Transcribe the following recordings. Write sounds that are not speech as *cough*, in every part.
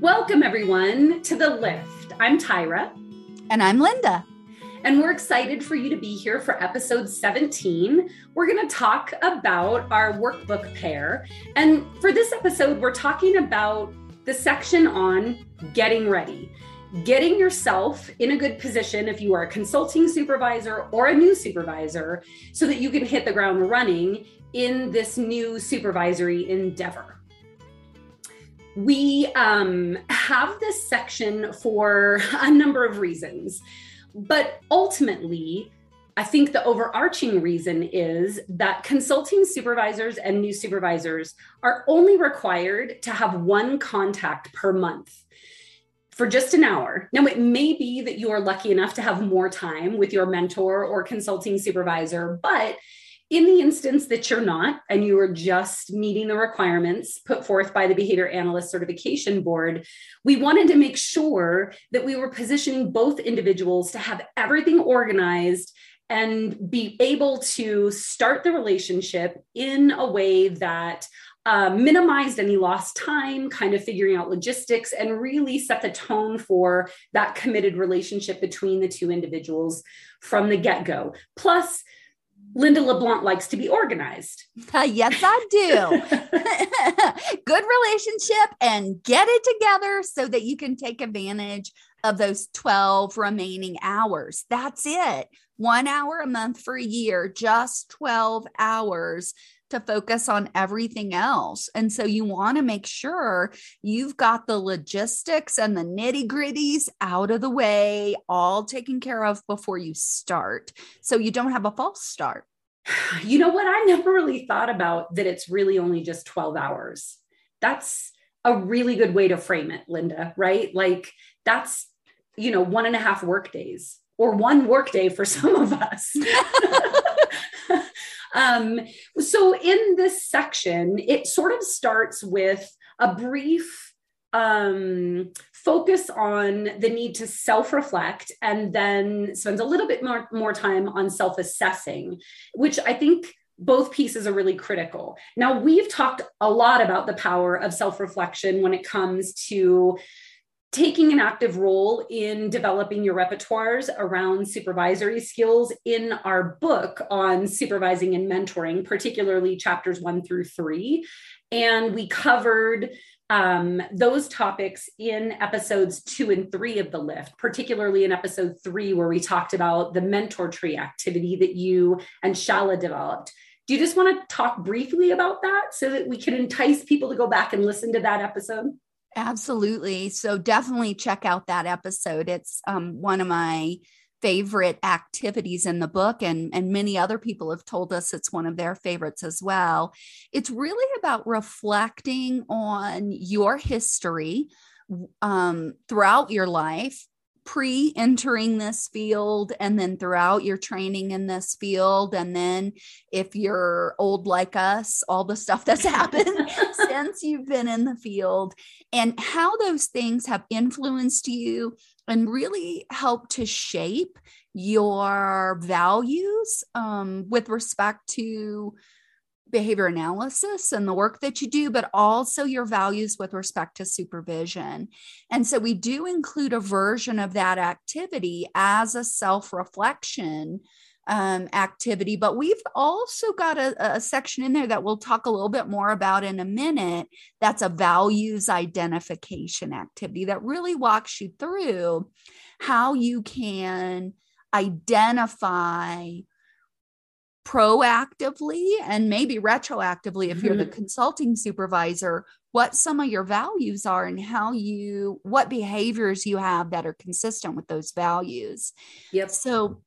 Welcome, everyone, to The Lift. I'm Tyra. And I'm Linda. And we're excited for you to be here for episode 17. We're going to talk about our workbook pair. And for this episode, we're talking about the section on getting ready, getting yourself in a good position if you are a consulting supervisor or a new supervisor so that you can hit the ground running in this new supervisory endeavor we um, have this section for *laughs* a number of reasons, but ultimately, I think the overarching reason is that consulting supervisors and new supervisors are only required to have one contact per month for just an hour. Now, it may be that you are lucky enough to have more time with your mentor or consulting supervisor, but in the instance that you're not, and you are just meeting the requirements put forth by the Behavior Analyst Certification Board, we wanted to make sure that we were positioning both individuals to have everything organized and be able to start the relationship in a way that uh, minimized any lost time, kind of figuring out logistics, and really set the tone for that committed relationship between the two individuals from the get go. Plus, Linda LeBlanc likes to be organized. Uh, *laughs* yes, I do. *laughs* Good relationship and get it together so that you can take advantage of those 12 remaining hours. That's it. One hour a month for a year, just 12 hours to focus on everything else. And so you want to make sure you've got the logistics and the nitty gritties out of the way, all taken care of before you start. So you don't have a false start. *sighs* You know what? I never really thought about that it's really only just 12 hours. That's a really good way to frame it, Linda, right? Like that's, you know, one and a half work days or one work day for some of us. *laughs* *laughs* *laughs* Um, so in this section, it sort of starts with a brief um, focus on the need to self-reflect and then spends a little bit more, more time on self-assessing, which I think both pieces are really critical. Now, we've talked a lot about the power of self reflection when it comes to taking an active role in developing your repertoires around supervisory skills in our book on supervising and mentoring, particularly chapters one through three. And we covered um, those topics in episodes two and three of the lift, particularly in episode three, where we talked about the mentor tree activity that you and Shahla developed. Do you just want to talk briefly about that so that we can entice people to go back and listen to that episode? Absolutely. So definitely check out that episode. It's um, one of my favorite activities in the book and and many other people have told us it's one of their favorites as well it's really about reflecting on your history um, throughout your life pre entering this field and then throughout your training in this field. And then if you're old like us, all the stuff that's *laughs* happened since you've been in the field and how those things have influenced you and really helped to shape your values um, with respect to behavior analysis and the work that you do, but also your values with respect to supervision. And so we do include a version of that activity as a self reflection. Um, activity, but we've also got a, a section in there that we'll talk a little bit more about in a minute. That's a values identification activity that really walks you through how you can identify proactively and maybe retroactively if you're the mm-hmm. consulting supervisor what some of your values are and how you what behaviors you have that are consistent with those values. Yep. So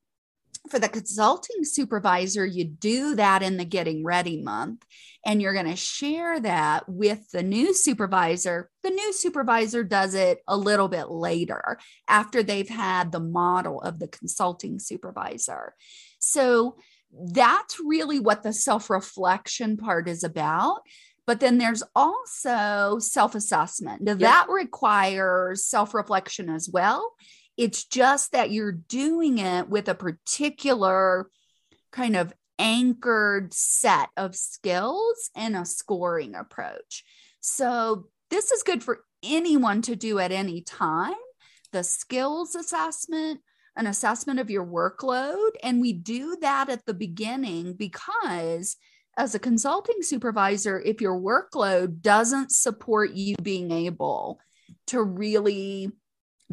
for the consulting supervisor you do that in the getting ready month and you're going to share that with the new supervisor. The new supervisor does it a little bit later after they've had the model of the consulting supervisor. So that's really what the self reflection part is about. But then there's also self assessment. Now, yep. that requires self reflection as well. It's just that you're doing it with a particular kind of anchored set of skills and a scoring approach. So, this is good for anyone to do at any time the skills assessment, an assessment of your workload. And we do that at the beginning because as a consulting supervisor, if your workload doesn't support you being able to really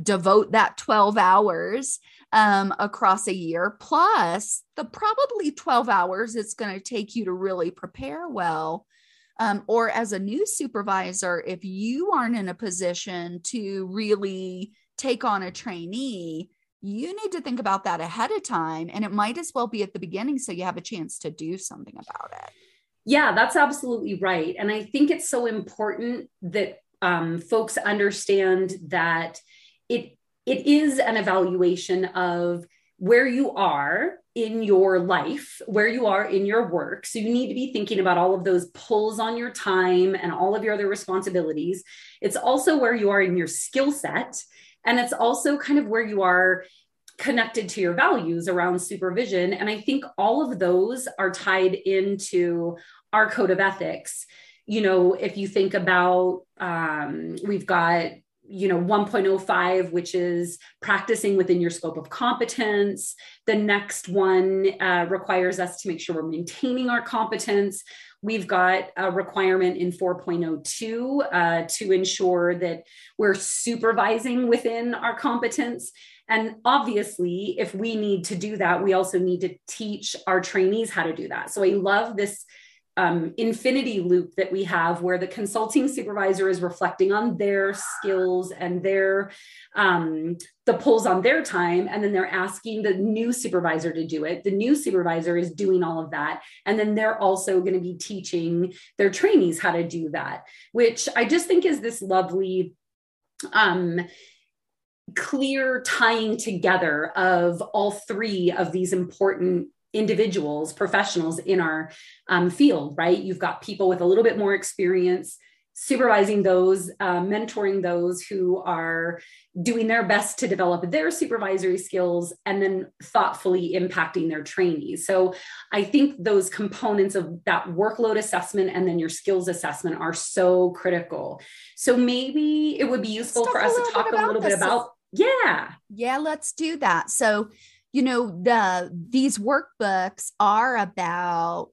devote that 12 hours um, across a year, plus the probably 12 hours it's going to take you to really prepare well. Um, or as a new supervisor, if you aren't in a position to really take on a trainee, you need to think about that ahead of time. And it might as well be at the beginning so you have a chance to do something about it. Yeah, that's absolutely right. And I think it's so important that um, folks understand that it it is an evaluation of where you are in your life, where you are in your work. So you need to be thinking about all of those pulls on your time and all of your other responsibilities. It's also where you are in your skill set. And it's also kind of where you are connected to your values around supervision. And I think all of those are tied into our code of ethics. You know, if you think about, um, we've got you know 1.05 which is practicing within your scope of competence the next one uh, requires us to make sure we're maintaining our competence we've got a requirement in 4.02 uh, to ensure that we're supervising within our competence. And obviously if we need to do that we also need to teach our trainees how to do that. So i love this um, infinity loop that we have where the consulting supervisor is reflecting on their skills and their um, the pulls on their time and then they're asking the new supervisor to do it. The new supervisor is doing all of that and then they're also going to be teaching their trainees how to do that which i just think is this lovely um, clear tying together of all three of these important individuals, professionals in our um, field, right? You've got people with a little bit more experience supervising those, uh, mentoring those who are doing their best to develop their supervisory skills, and then thoughtfully impacting their trainees. So I think those components of that workload assessment and then your skills assessment are so critical. So maybe it would be useful for us to talk a little bit about. Yeah. Yeah, let's do that. So you know the these workbooks are about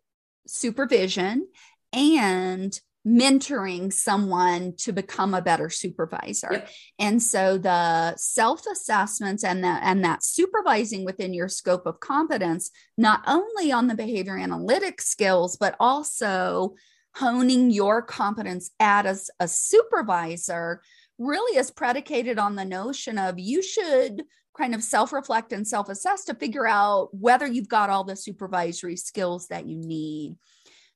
supervision and mentoring someone to become a better supervisor. Yep. And so the self-assessments and that and that supervising within your scope of competence, not only on the behavior analytic skills, but also honing your competence as a supervisor really is predicated on the notion of you should kind of self reflect and self assess to figure out whether you've got all the supervisory skills that you need.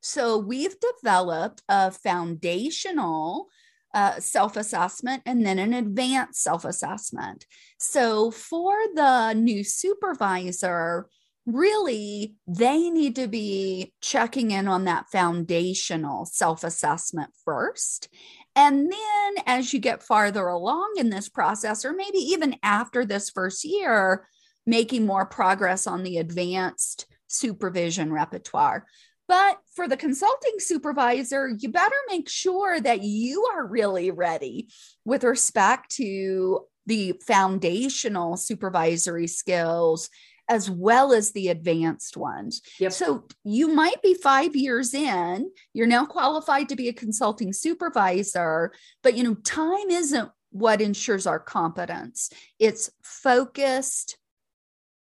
So we've developed a foundational uh, self assessment and then an advanced self assessment. So for the new supervisor, really they need to be checking in on that foundational self assessment first. And then as you get farther along in this process, or maybe even after this first year, making more progress on the advanced supervision repertoire. But for the consulting supervisor, you better make sure that you are really ready with respect to the foundational supervisory skills as well as the advanced ones. Yep. So you might be 5 years in, you're now qualified to be a consulting supervisor, but you know time isn't what ensures our competence. It's focused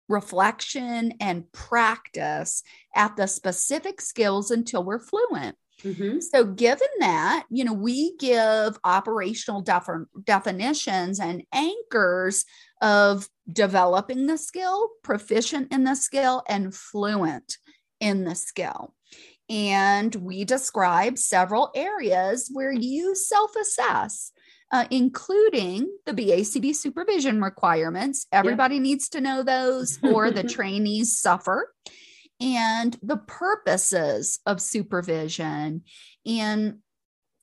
reflection and practice at the specific skills until we're fluent. Mm-hmm. So, given that, you know, we give operational def- definitions and anchors of developing the skill, proficient in the skill, and fluent in the skill. And we describe several areas where you self assess. Uh, including the BACB supervision requirements. Everybody needs to know those, or the *laughs* trainees suffer and the purposes of supervision. And,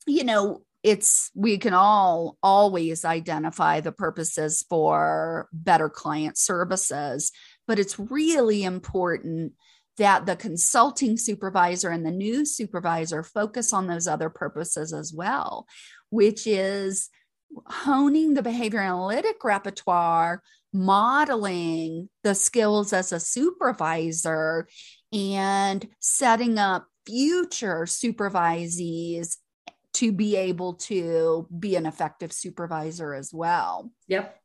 you know, it's we can all always identify the purposes for better client services, but it's really important that the consulting supervisor and the new supervisor focus on those other purposes as well, which is honing the behavior analytic repertoire, modeling the skills as a supervisor, and setting up future supervisees to be able to be an effective supervisor as well. Yep.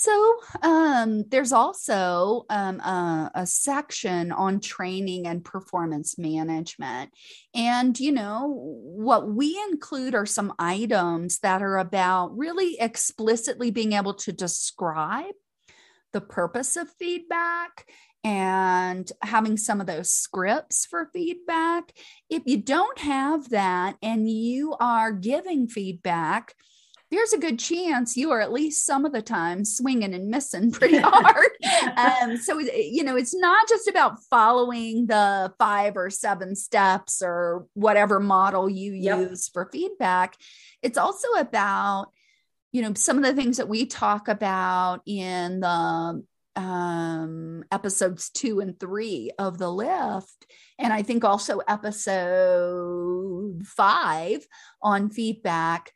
So um, there's also um, a, a, section on training and performance management. And, you know, what we include are some items that are about really explicitly being able to describe the purpose of feedback and having some of those scripts for feedback. If you don't have that and you are giving feedback, there's a good chance you are at least some of the time swinging and missing *laughs* pretty hard. *laughs* um, so, you know, it's not just about following the five or seven steps or whatever model you yep. use for feedback. It's also about, you know, some of the things that we talk about in the um, episodes two and three of the lift. And I think also episode five on feedback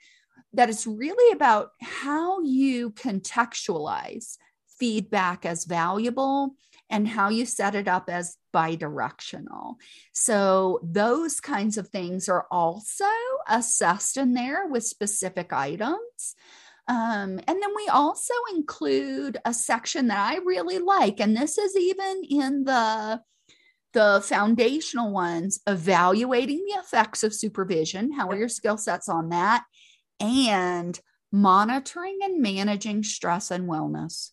that it's really about how you contextualize feedback as valuable and how you set it up as bidirectional. So, those kinds of things are also assessed in there with specific items. Um, and then we also include a section that I really like, and this is even in the the foundational ones evaluating the effects of supervision. How are your skill sets on that? and monitoring and managing stress and wellness.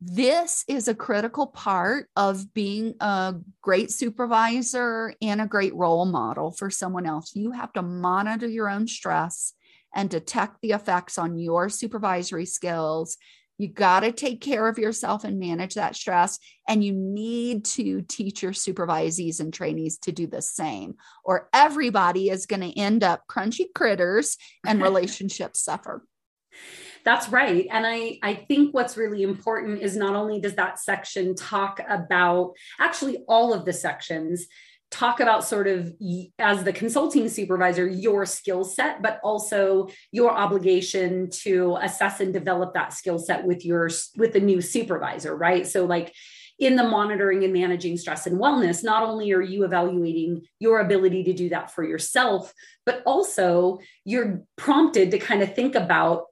This is a critical part of being a great supervisor and a great role model for someone else. You have to monitor your own stress and detect the effects on your supervisory skills you got to take care of yourself and manage that stress. And you need to teach your supervisees and trainees to do the same, or everybody is going to end up crunchy critters and *laughs* relationships suffer. That's right. And I, I think what's really important is not only does that section talk about actually all of the sections talk about sort of as the consulting supervisor your skill set but also your obligation to assess and develop that skill set with your with the new supervisor right? So like in the monitoring and managing stress and wellness not only are you evaluating your ability to do that for yourself but also you're prompted to kind of think about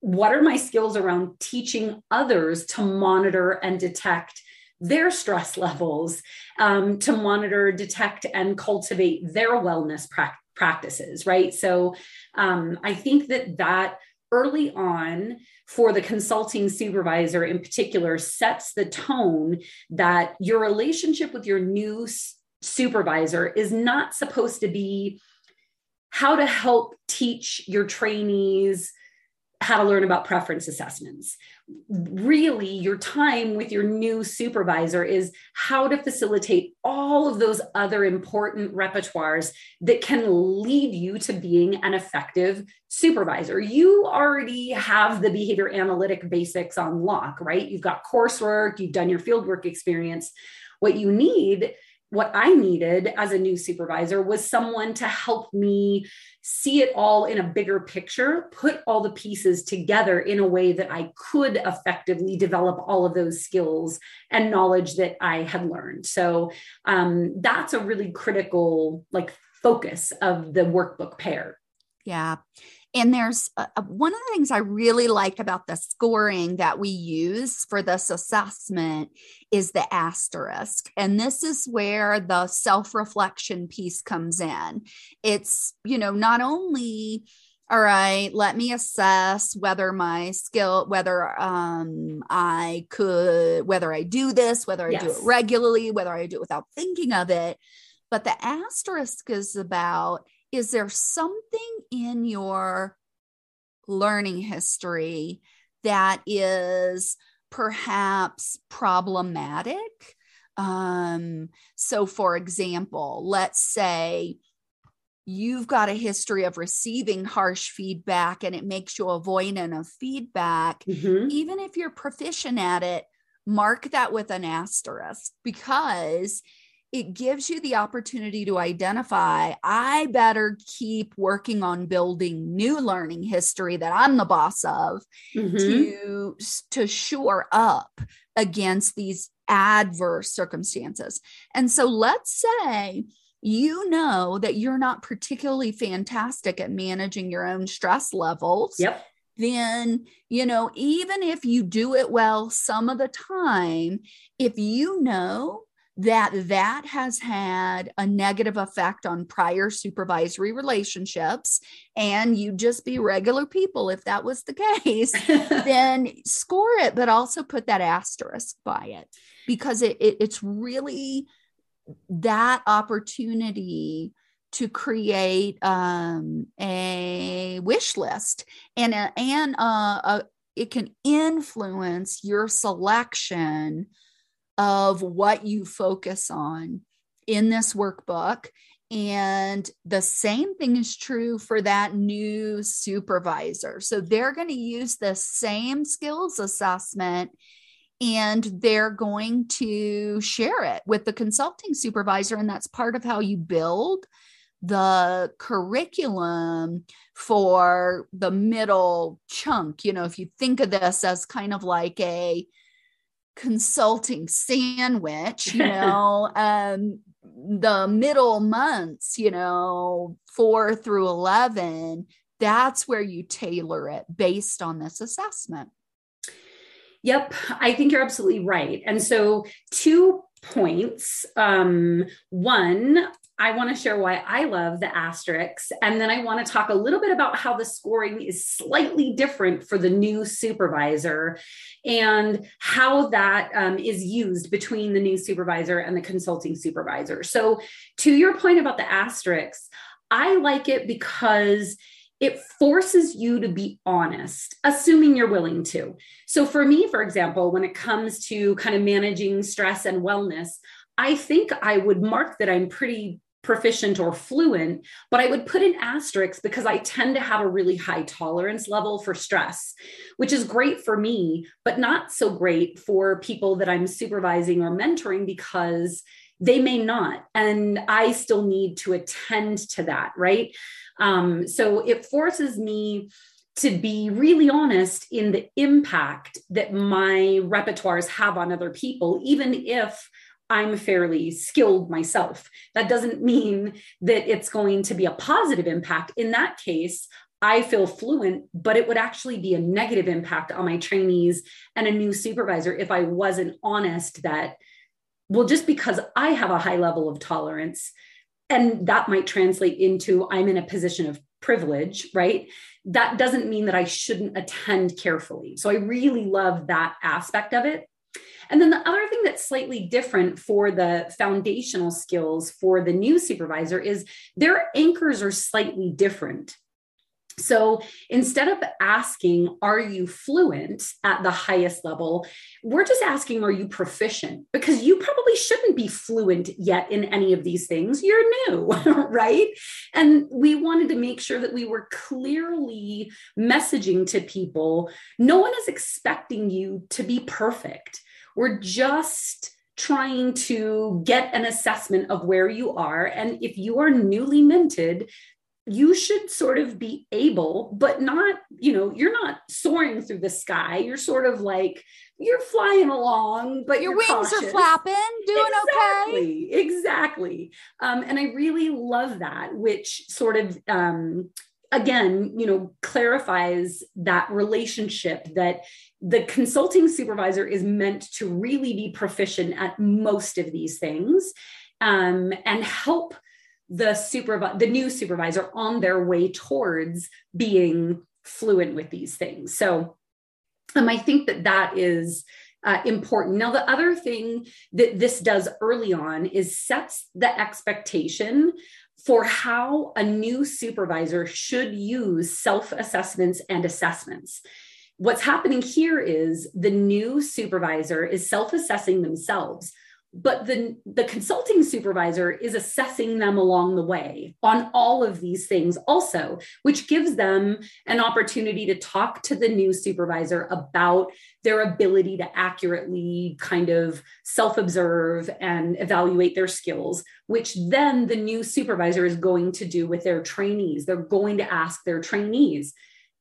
what are my skills around teaching others to monitor and detect their stress levels um, to monitor, detect, and cultivate their wellness pra- practices, right? So um, I think that that early on for the consulting supervisor in particular sets the tone that your relationship with your new s- supervisor is not supposed to be how to help teach your trainees how to learn about preference assessments. Really, your time with your new supervisor is how to facilitate all of those other important repertoires that can lead you to being an effective supervisor. You already have the behavior analytic basics on lock, right? You've got coursework, you've done your fieldwork experience. What you need what I needed as a new supervisor was someone to help me see it all in a bigger picture, put all the pieces together in a way that I could effectively develop all of those skills and knowledge that I had learned. So um, that's a really critical like focus of the workbook pair. Yeah. And there's a, a, one of the things I really like about the scoring that we use for this assessment is the asterisk. And this is where the self reflection piece comes in. It's, you know, not only all right let me assess whether my skill whether um i could whether i do this whether i yes. do it regularly whether i do it without thinking of it but the asterisk is about is there something in your learning history that is perhaps problematic? Um, so, for example, let's say you've got a history of receiving harsh feedback and it makes you avoidant of feedback, mm-hmm. even if you're proficient at it, mark that with an asterisk because it gives you the opportunity to identify I better keep working on building new learning history that I'm the boss of mm-hmm. to to shore up against these adverse circumstances. And so let's say you know that you're not particularly fantastic at managing your own stress levels. Yep. Then, you know, even if you do it well some of the time, if you know that that has had a negative effect on prior supervisory relationships and you'd just be regular people if that was the case *laughs* then score it but also put that asterisk by it because it, it it's really that opportunity to create um, a wish list and a, and a, a, it can influence your selection of what you focus on in this workbook. And the same thing is true for that new supervisor. So they're going to use the same skills assessment and they're going to share it with the consulting supervisor. And that's part of how you build the curriculum for the middle chunk. You know if you think of this as kind of like a consulting sandwich you *laughs* know um the middle months you know 4 through 11 that's where you tailor it based on this assessment Yep, I think you're absolutely right. And so, two points. Um, one, I want to share why I love the asterisks. And then I want to talk a little bit about how the scoring is slightly different for the new supervisor and how that um, is used between the new supervisor and the consulting supervisor. So, to your point about the asterisks, I like it because it forces you to be honest, assuming you're willing to. So, for me, for example, when it comes to kind of managing stress and wellness, I think I would mark that I'm pretty proficient or fluent, but I would put an asterisk because I tend to have a really high tolerance level for stress, which is great for me, but not so great for people that I'm supervising or mentoring because they may not. And I still need to attend to that, right? Um, so it forces me to be really honest in the impact that my repertoires have on other people, even if I'm fairly skilled myself. That doesn't mean that it's going to be a positive impact. In that case, I feel fluent, but it would actually be a negative impact on my trainees and a new supervisor if I wasn't honest that, well, just because I have a high level of tolerance and that might translate into I'm in a position of privilege, right? That doesn't mean that I shouldn't attend carefully. So I really love that aspect of it. And then the other thing that's slightly different for the foundational skills for the new supervisor is their anchors are slightly different. So instead of asking, are you fluent at the highest level? We're just asking, are you proficient? Because you probably shouldn't be fluent yet in any of these things. You're new, *laughs* right? And we wanted to make sure that we were clearly messaging to people no one is expecting you to be perfect. We're just trying to get an assessment of where you are. And if you are newly minted, you should sort of be able, but not, you know, you're not soaring through the sky. You're sort of like, you're flying along, but your wings cautious. are flapping, doing exactly, okay. Exactly. Um, and I really love that, which sort of, um, again, you know, clarifies that relationship that the consulting supervisor is meant to really be proficient at most of these things um, and help the supervisor, the new supervisor on their way towards being fluent with these things. So um, I think that that is uh, important. Now, the other thing that this does early on is sets the expectation for how a new supervisor should use self assessments and assessments. What's happening here is the new supervisor is self assessing themselves but the the consulting supervisor is assessing them along the way on all of these things also which gives them an opportunity to talk to the new supervisor about their ability to accurately kind of self-observe and evaluate their skills which then the new supervisor is going to do with their trainees. They're going to ask their trainees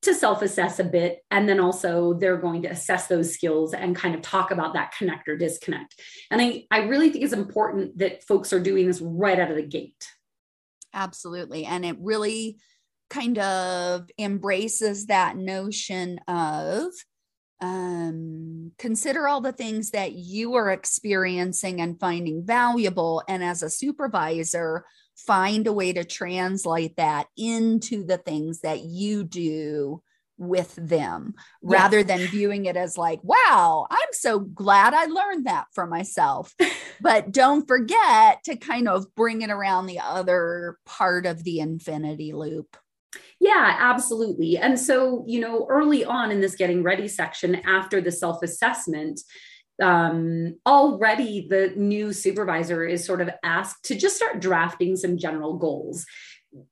to self assess a bit. And then also they're going to assess those skills and kind of talk about that connect or disconnect. And I, I really think it's important that folks are doing this right out of the gate. Absolutely. And it really kind of embraces that notion of um, consider all the things that you are experiencing and finding valuable. And as a supervisor, find a way to translate that into the things that you do with them yeah. rather than viewing it as like, wow, I'm so glad I learned that for myself. but don't forget to kind of bring it around the other part of the infinity loop. Yeah, absolutely. And so, you know, early on in this getting ready section, after the self assessment, um, already the new supervisor is sort of asked to just start drafting some general goals.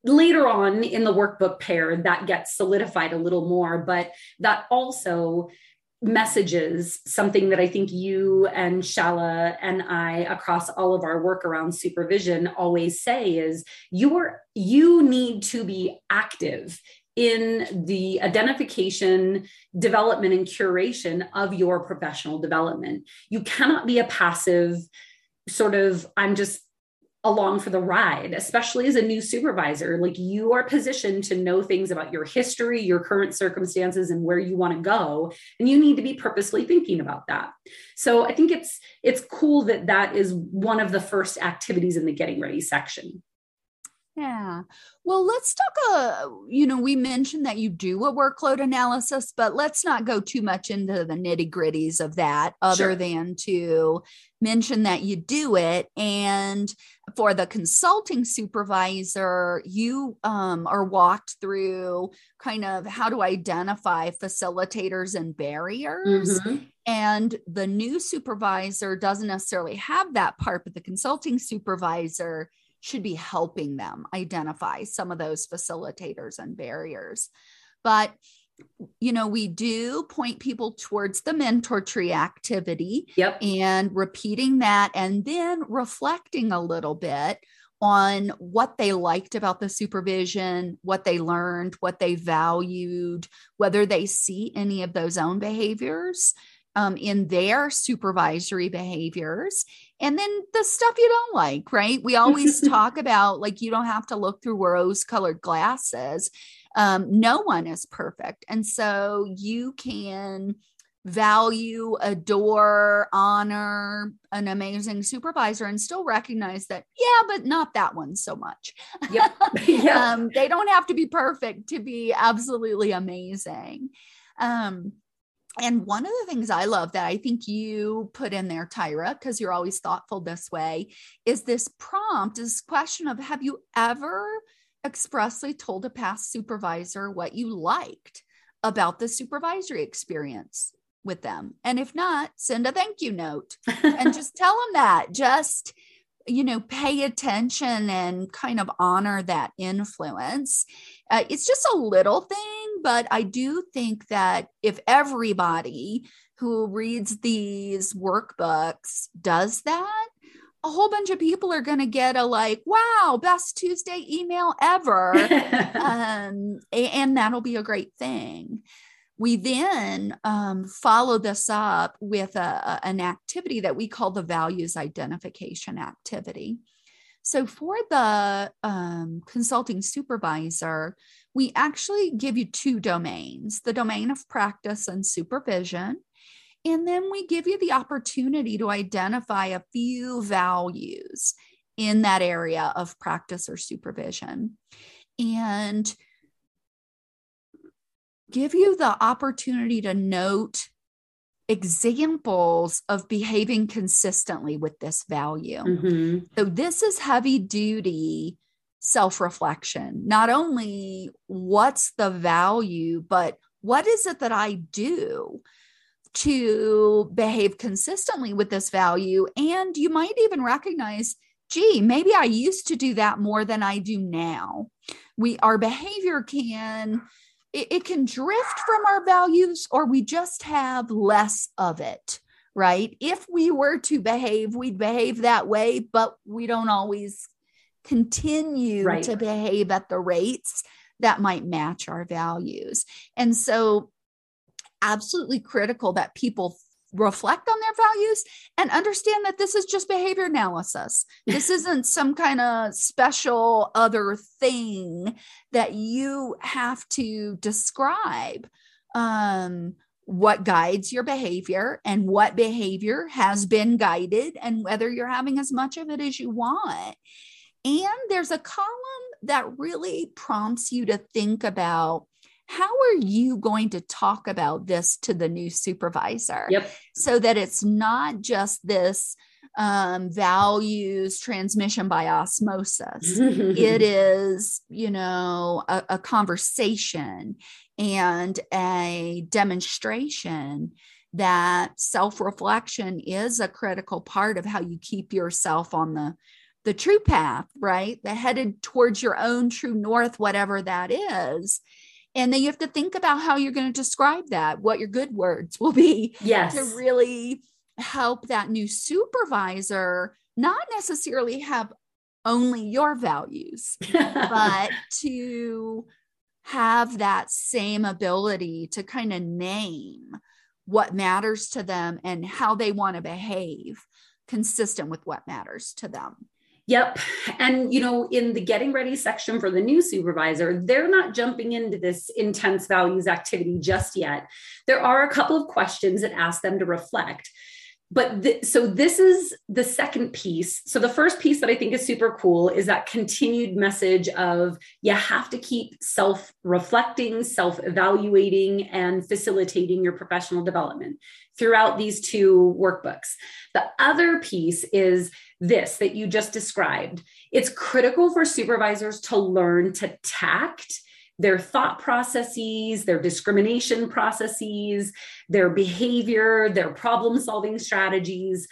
Later on in the workbook pair, that gets solidified a little more, but that also messages something that I think you and Shahla and I across all of our work around supervision always say is you are you need to be active in the identification, development, and curation of your professional development. You cannot be a passive sort of, I'm just along for the ride, especially as a new supervisor. Like you are positioned to know things about your history, your current circumstances, and where you want to go, and you need to be purposely thinking about that. So I think it's it's cool that that is one of the first activities in the getting ready section. Yeah. Well, let's talk. Uh, you know, we mentioned that you do a workload analysis, but let's not go too much into the nitty gritties of that, other sure. than to mention that you do it. And for the consulting supervisor, you um, are walked through kind of how to identify facilitators and barriers. Mm-hmm. And the new supervisor doesn't necessarily have that part, but the consulting supervisor should be helping them identify some of those facilitators and barriers. But you know, we do point people towards the mentor tree activity yep. and repeating that and then reflecting a little bit on what they liked about the supervision, what they learned, what they valued, whether they see any of those own behaviors um, in their supervisory behaviors and then the stuff you don't like right? We always *laughs* talk about like you don't have to look through rose colored glasses. Um, no one is perfect. And so you can value adore honor an amazing supervisor and still recognize that yeah but not that one so much. Yep. *laughs* *laughs* yeah. um, they don't have to be perfect to be absolutely amazing. Um, and one of the things I love that I think you put in there, Tyra, because you're always thoughtful this way, is this prompt, this question of have you ever expressly told a past supervisor what you liked about the supervisory experience with them? And if not, send a thank you note and *laughs* just tell them that. Just you know, pay attention and kind of honor that influence. Uh, it's just a little thing, but I do think that if everybody who reads these workbooks does that, a whole bunch of people are going to get a like, wow, best Tuesday email ever. *laughs* um, and that'll be a great thing. We then um, follow this up with a, an activity that we call the values identification activity. So, for the um, consulting supervisor, we actually give you two domains the domain of practice and supervision. And then we give you the opportunity to identify a few values in that area of practice or supervision. And give you the opportunity to note examples of behaving consistently with this value. Mm-hmm. So, this is heavy duty self reflection. Not only what's the value, but what is it that I do to behave consistently with this value. And you might even recognize, gee, maybe I used to do that more than I do now. We our behavior can it, it can drift from our values or we just have less of it right? If we were to behave, we'd behave that way, but we don't always continue right. to behave at the rates that might match our values. And so, absolutely critical that people reflect on their values and understand that this is just behavior analysis. This *laughs* isn't some kind of special other thing that you have to describe. Um, what guides your behavior and what behavior has been guided and whether you're having as much of it as you want. And there's a column that really prompts you to think about how are you going to talk about this to the new supervisor yep. so that it's not just this um, values transmission by osmosis. it *laughs* is, you know, a, a conversation and a demonstration that self-reflection is a critical part of how you keep yourself on the the true path right the headed towards your own true north whatever that is and then you have to think about how you're going to describe that, what your good words *laughs* will be. Yes. To really help that new supervisor not necessarily have only your values, but *laughs* to have that same ability to kind of name what matters to them and how they want to behave consistent with what matters to them. Yep. And, you know, in the getting ready section for the new supervisor, they're not jumping into this intense values activity just yet. There are a couple of questions that ask them to reflect. But th- so this is the second piece. So the first piece that I think is super cool is that continued message of you have to keep self reflecting, self evaluating, and facilitating your professional development throughout these two workbooks. The other piece is this that you just described. It's critical for supervisors to learn to tact their thought processes, their discrimination processes, their behavior, their problem solving strategies,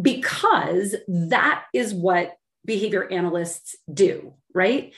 because that is what behavior analysts do, right?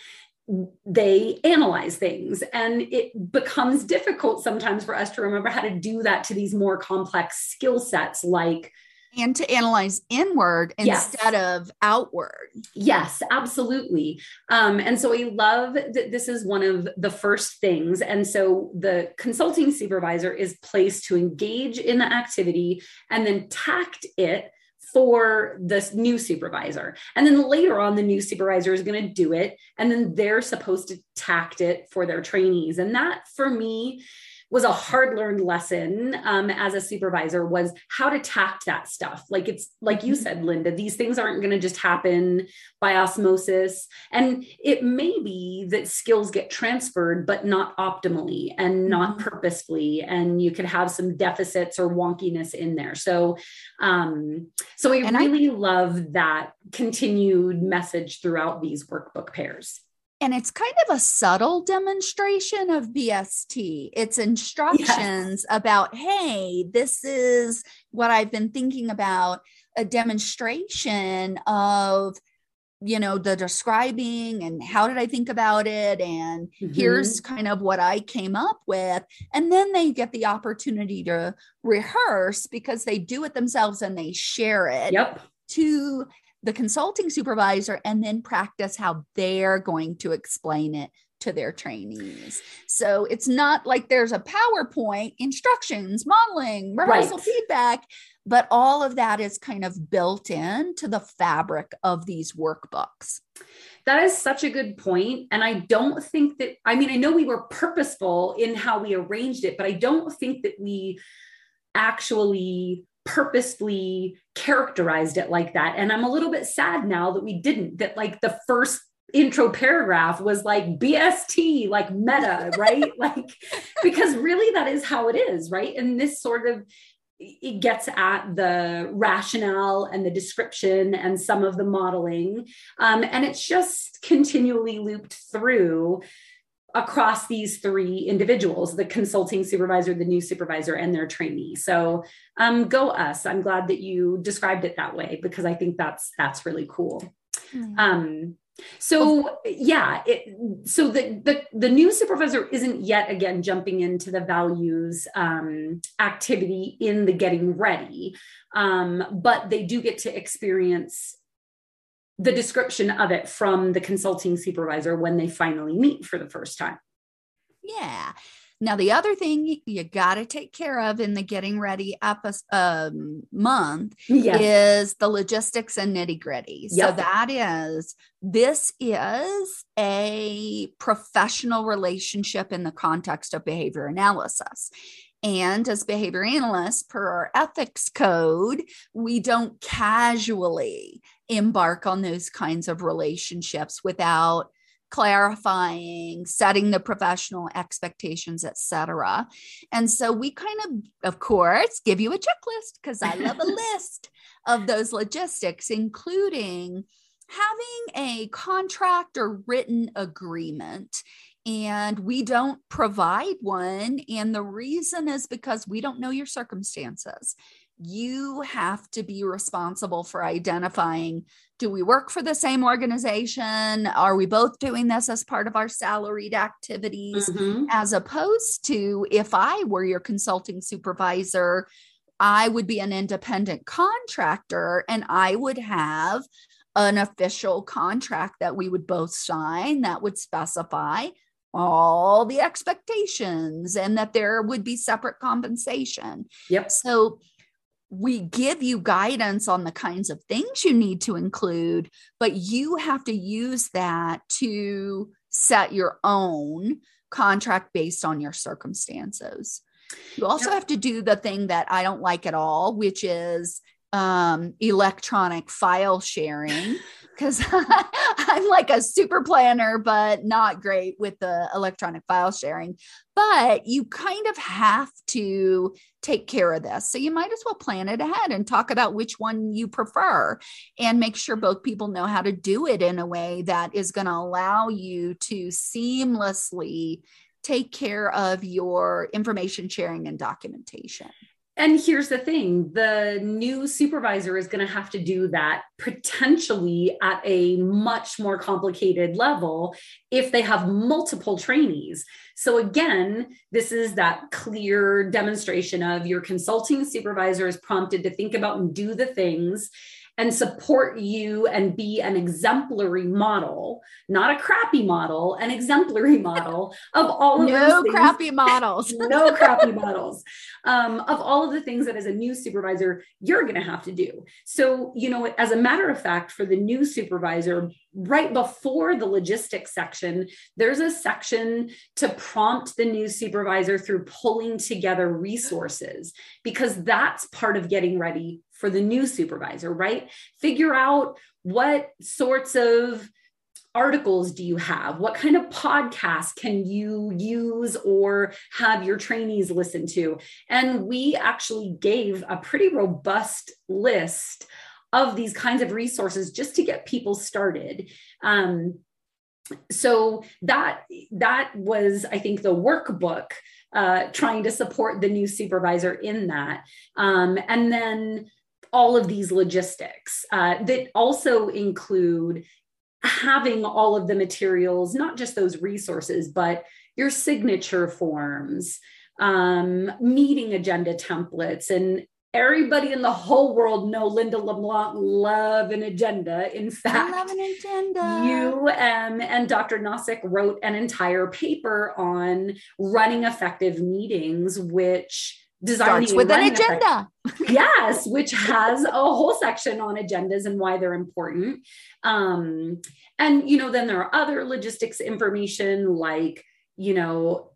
They analyze things, and it becomes difficult sometimes for us to remember how to do that to these more complex skill sets like and to analyze inward instead yes. of outward. Yes, absolutely. Um, and so I love that this is one of the first things. And so the consulting supervisor is placed to engage in the activity and then tact it for this new supervisor. And then later on, the new supervisor is going to do it. And then they're supposed to tact it for their trainees. And that for me, was a hard learned lesson um, as a supervisor was how to tact that stuff. Like it's like you mm-hmm. said, Linda, these things aren't going to just happen by osmosis. And it may be that skills get transferred, but not optimally and not mm-hmm. purposefully. And you could have some deficits or wonkiness in there. So, um, so I and really I- love that continued message throughout these workbook pairs and it's kind of a subtle demonstration of BST. It's instructions yes. about, hey, this is what I've been thinking about, a demonstration of, you know, the describing and how did I think about it? And mm-hmm. here's kind of what I came up with. And then they get the opportunity to rehearse because they do it themselves and they share it. Yep. To the consulting supervisor and then practice how they're going to explain it to their trainees. So it's not like there's a PowerPoint, instructions, modeling, rehearsal right. feedback, but all of that is kind of built into the fabric of these workbooks. That is such a good point. And I don't think that, I mean, I know we were purposeful in how we arranged it, but I don't think that we actually purposefully characterized it like that. And I'm a little bit sad now that we didn't, that like the first intro paragraph was like BST, like meta, *laughs* right? like, because really that is how it is, right? And this sort of, it gets at the rationale and the description and some of the modeling. Um, and it's just continually looped through across these three individuals the consulting supervisor the new supervisor and their trainee. So um, go us. I'm glad that you described it that way because i think that's that's really cool. Mm-hmm. um, so yeah it, so the, the the new supervisor isn't yet again jumping into the values um, activity in the getting ready. Um, but they do get to experience the description of it from the consulting supervisor when they finally meet for the first time. Yeah. Now, the other thing you got to take care of in the getting ready episode, um, month yes. is the logistics and nitty gritty. Yep. So, that is, this is a professional relationship in the context of behavior analysis. And as behavior analysts, per our ethics code, we don't casually embark on those kinds of relationships without clarifying setting the professional expectations etc and so we kind of of course give you a checklist because i love a *laughs* list of those logistics including having a contract or written agreement and we don't provide one. And the reason is because we don't know your circumstances. You have to be responsible for identifying do we work for the same organization? Are we both doing this as part of our salaried activities? Mm-hmm. As opposed to if I were your consulting supervisor, I would be an independent contractor and I would have an official contract that we would both sign that would specify all the expectations and that there would be separate compensation. Yep. So we give you guidance on the kinds of things you need to include, but you have to use that to set your own contract based on your circumstances. You also have to do the thing that I don't like at all, which is um, electronic file sharing because *laughs* I'm like a super planner, but not great with the electronic file sharing. But you kind of have to take care of this. So you might as well plan it ahead and talk about which one you prefer and make sure both people know how to do it in a way that is going to allow you to seamlessly take care of your information sharing and documentation. And here's the thing the new supervisor is going to have to do that potentially at a much more complicated level if they have multiple trainees. So, again, this is that clear demonstration of your consulting supervisor is prompted to think about and do the things and support you and be an exemplary model, not a crappy model, an exemplary *laughs* model of all of no crappy models, *laughs* no crappy models um, of all of the things that as a new supervisor you're going to have to do. So you know, as a matter of fact, for the new supervisor, right before the logistics section, there's a section to prompt the new supervisor through pulling together resources because that's part of getting ready for the new supervisor, right? Figure out what sorts of articles do you have? What kind of podcasts can you use or have your trainees listen to? And we actually gave a pretty robust list of these kinds of resources just to get people started. Um, so that that was i think the workbook uh, trying to support the new supervisor in that um, and then all of these logistics uh, that also include having all of the materials, not just those resources, but your signature forms, um, meeting agenda templates, and everybody in the whole world know Linda LeBlanc love an agenda. In fact, I love an agenda. You um, and Dr. Nosik wrote an entire paper on running effective meetings, which designing starts with an agenda. *laughs* yes, which has a whole section on agendas and why they're important. Um, and you know, then there are other logistics information like you know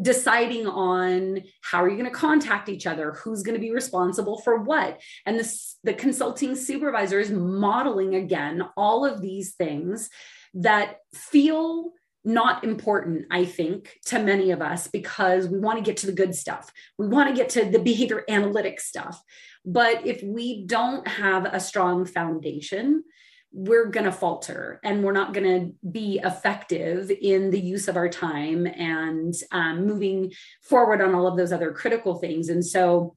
deciding on how are you going to contact each other who's going to be responsible for what and the, the consulting supervisor is modeling again all of these things that feel not important, I think, to many of us because we want to get to the good stuff. We want to get to the behavior analytic stuff. But if we don't have a strong foundation, we're going to falter and we're not going to be effective in the use of our time and um, moving forward on all of those other critical things. And so,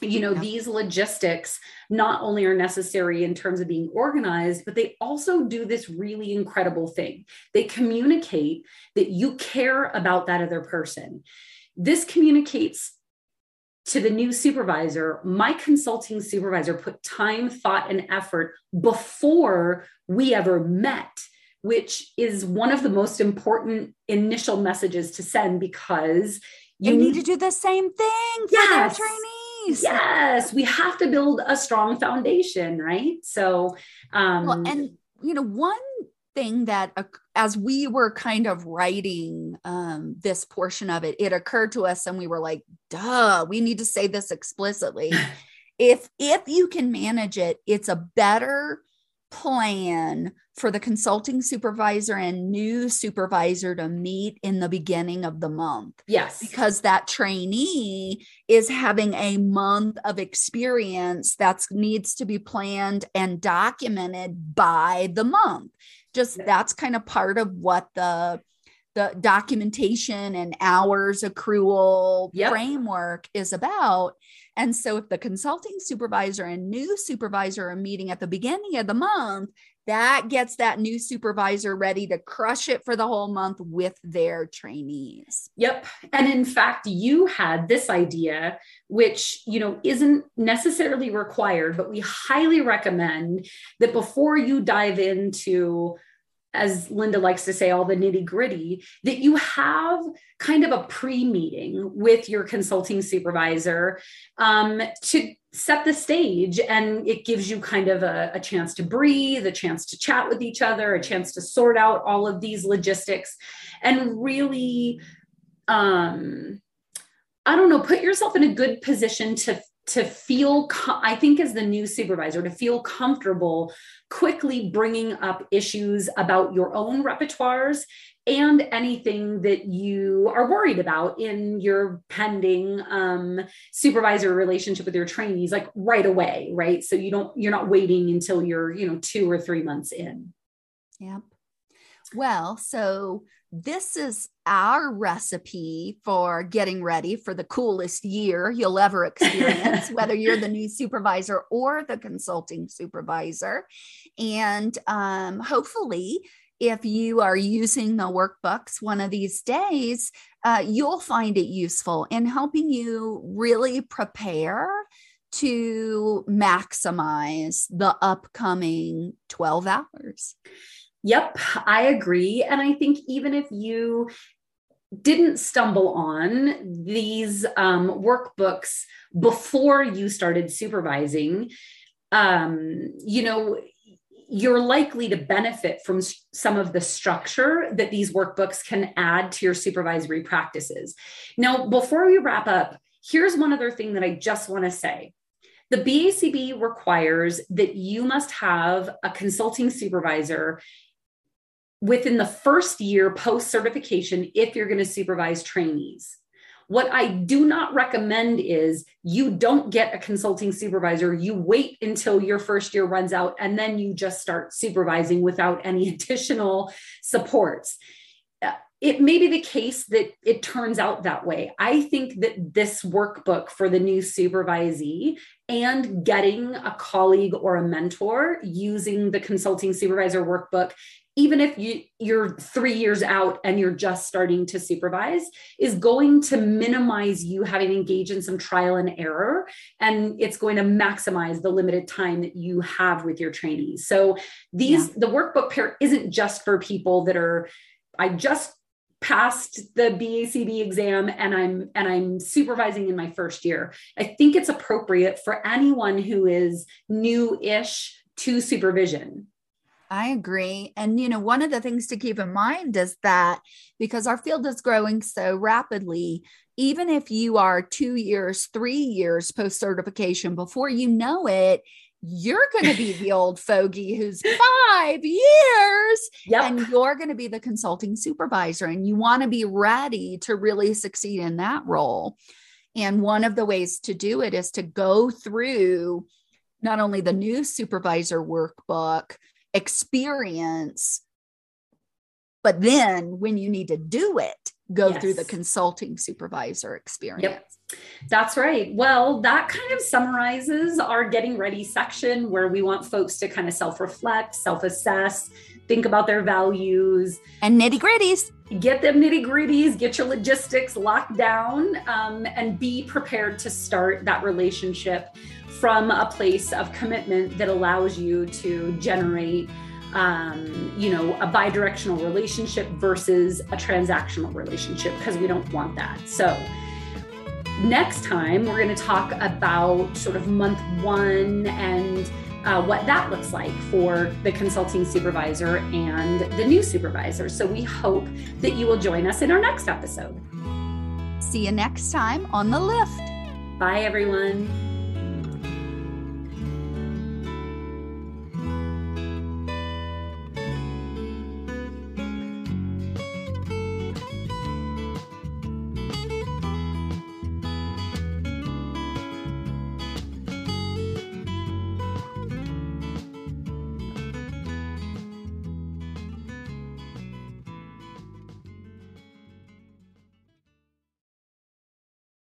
you know, yeah. these logistics not only are necessary in terms of being organized, but they also do this really incredible thing. They communicate that you care about that other person. This communicates to the new supervisor, my consulting supervisor put time, thought, and effort before we ever met, which is one of the most important initial messages to send because you need to do the same thing yes. for trainees. Yes, we have to build a strong foundation, right? So, um, well, and you know, one thing that uh, as we were kind of writing um, this portion of it it occurred to us and we were like duh we need to say this explicitly *laughs* if if you can manage it it's a better plan for the consulting supervisor and new supervisor to meet in the beginning of the month. Yes. Because that trainee is having a month of experience that needs to be planned and documented by the month just that's kind of part of what the the documentation and hours accrual yep. framework is about. And so, if the consulting supervisor and new supervisor are meeting at the beginning of the month, that gets that new supervisor ready to crush it for the whole month with their trainees. Yep. And in fact, you had this idea, which, you know, isn't necessarily required, but we highly recommend that before you dive into as Linda likes to say, all the nitty gritty, that you have kind of a pre meeting with your consulting supervisor um, to set the stage. And it gives you kind of a, a, chance to breathe a chance to chat with each other a chance to sort out all of these logistics and really um i don't know put yourself in a good position to to feel i think as the new supervisor to feel comfortable quickly bringing up issues about your own repertoires and anything that you are worried about in your pending um, supervisor relationship with your trainees like right away right? So you don't you're not waiting until you're you know two or three months in. Yep well so this is our recipe for getting ready for the coolest year you'll ever *laughs* experience, whether you're the new supervisor or the consulting supervisor. And um, hopefully, if you are using the workbooks one of these days, uh, you'll find it useful in helping you really prepare to maximize the upcoming 12 hours. Yep, I agree. And I think even if you didn't stumble on these um, workbooks before you started supervising, um, you know, you're likely to benefit from some of the structure that these workbooks can add to your supervisory practices. Now, before we wrap up, here's one other thing that I just want to say. The BACB requires that you must have a consulting supervisor within the first year post certification if you're going to supervise trainees. What I do not recommend is you don't get a consulting supervisor. You wait until your first year runs out and then you just start supervising without any *laughs* additional supports. It may be the case that it turns out that way. I think that this workbook for the new supervisee and getting a colleague or a mentor using the consulting supervisor workbook even if you you're 3 years out and you're just starting to supervise is going to minimize you having to engage in some trial and error and it's going to maximize the limited time that you have with your trainees so these yeah. the workbook pair isn't just for people that are i just passed the BACB exam and I'm and I'm supervising in my first year. I think it's appropriate for anyone who is new-ish to supervision. I agree. And, you know, one of the things to keep in mind is that because our field is growing so rapidly, even if you are two years, three years post certification, before you know it, you're going to be the *laughs* old fogey who's five years yep. and you're going to be the consulting supervisor and you want to be ready to really succeed in that role. And one of the ways to do it is to go through not only the new supervisor workbook, experience. But then when you need to do it, go yes. through the consulting supervisor experience. Yep. That's right. Well, that kind of summarizes our getting ready section where we want folks to kind of self reflect, self assess, think about their values, and nitty gritties. Get them nitty gritties, get your logistics locked down, um, and be prepared to start that relationship from a place of commitment that allows you to generate um, you know, a bi-directional relationship versus a transactional relationship because we don't want that. So next time we're going to talk about sort of month one and uh, what that looks like for the consulting supervisor and the new supervisor. So we hope that you will join us in our next episode. See you next time on the lift. Bye, everyone.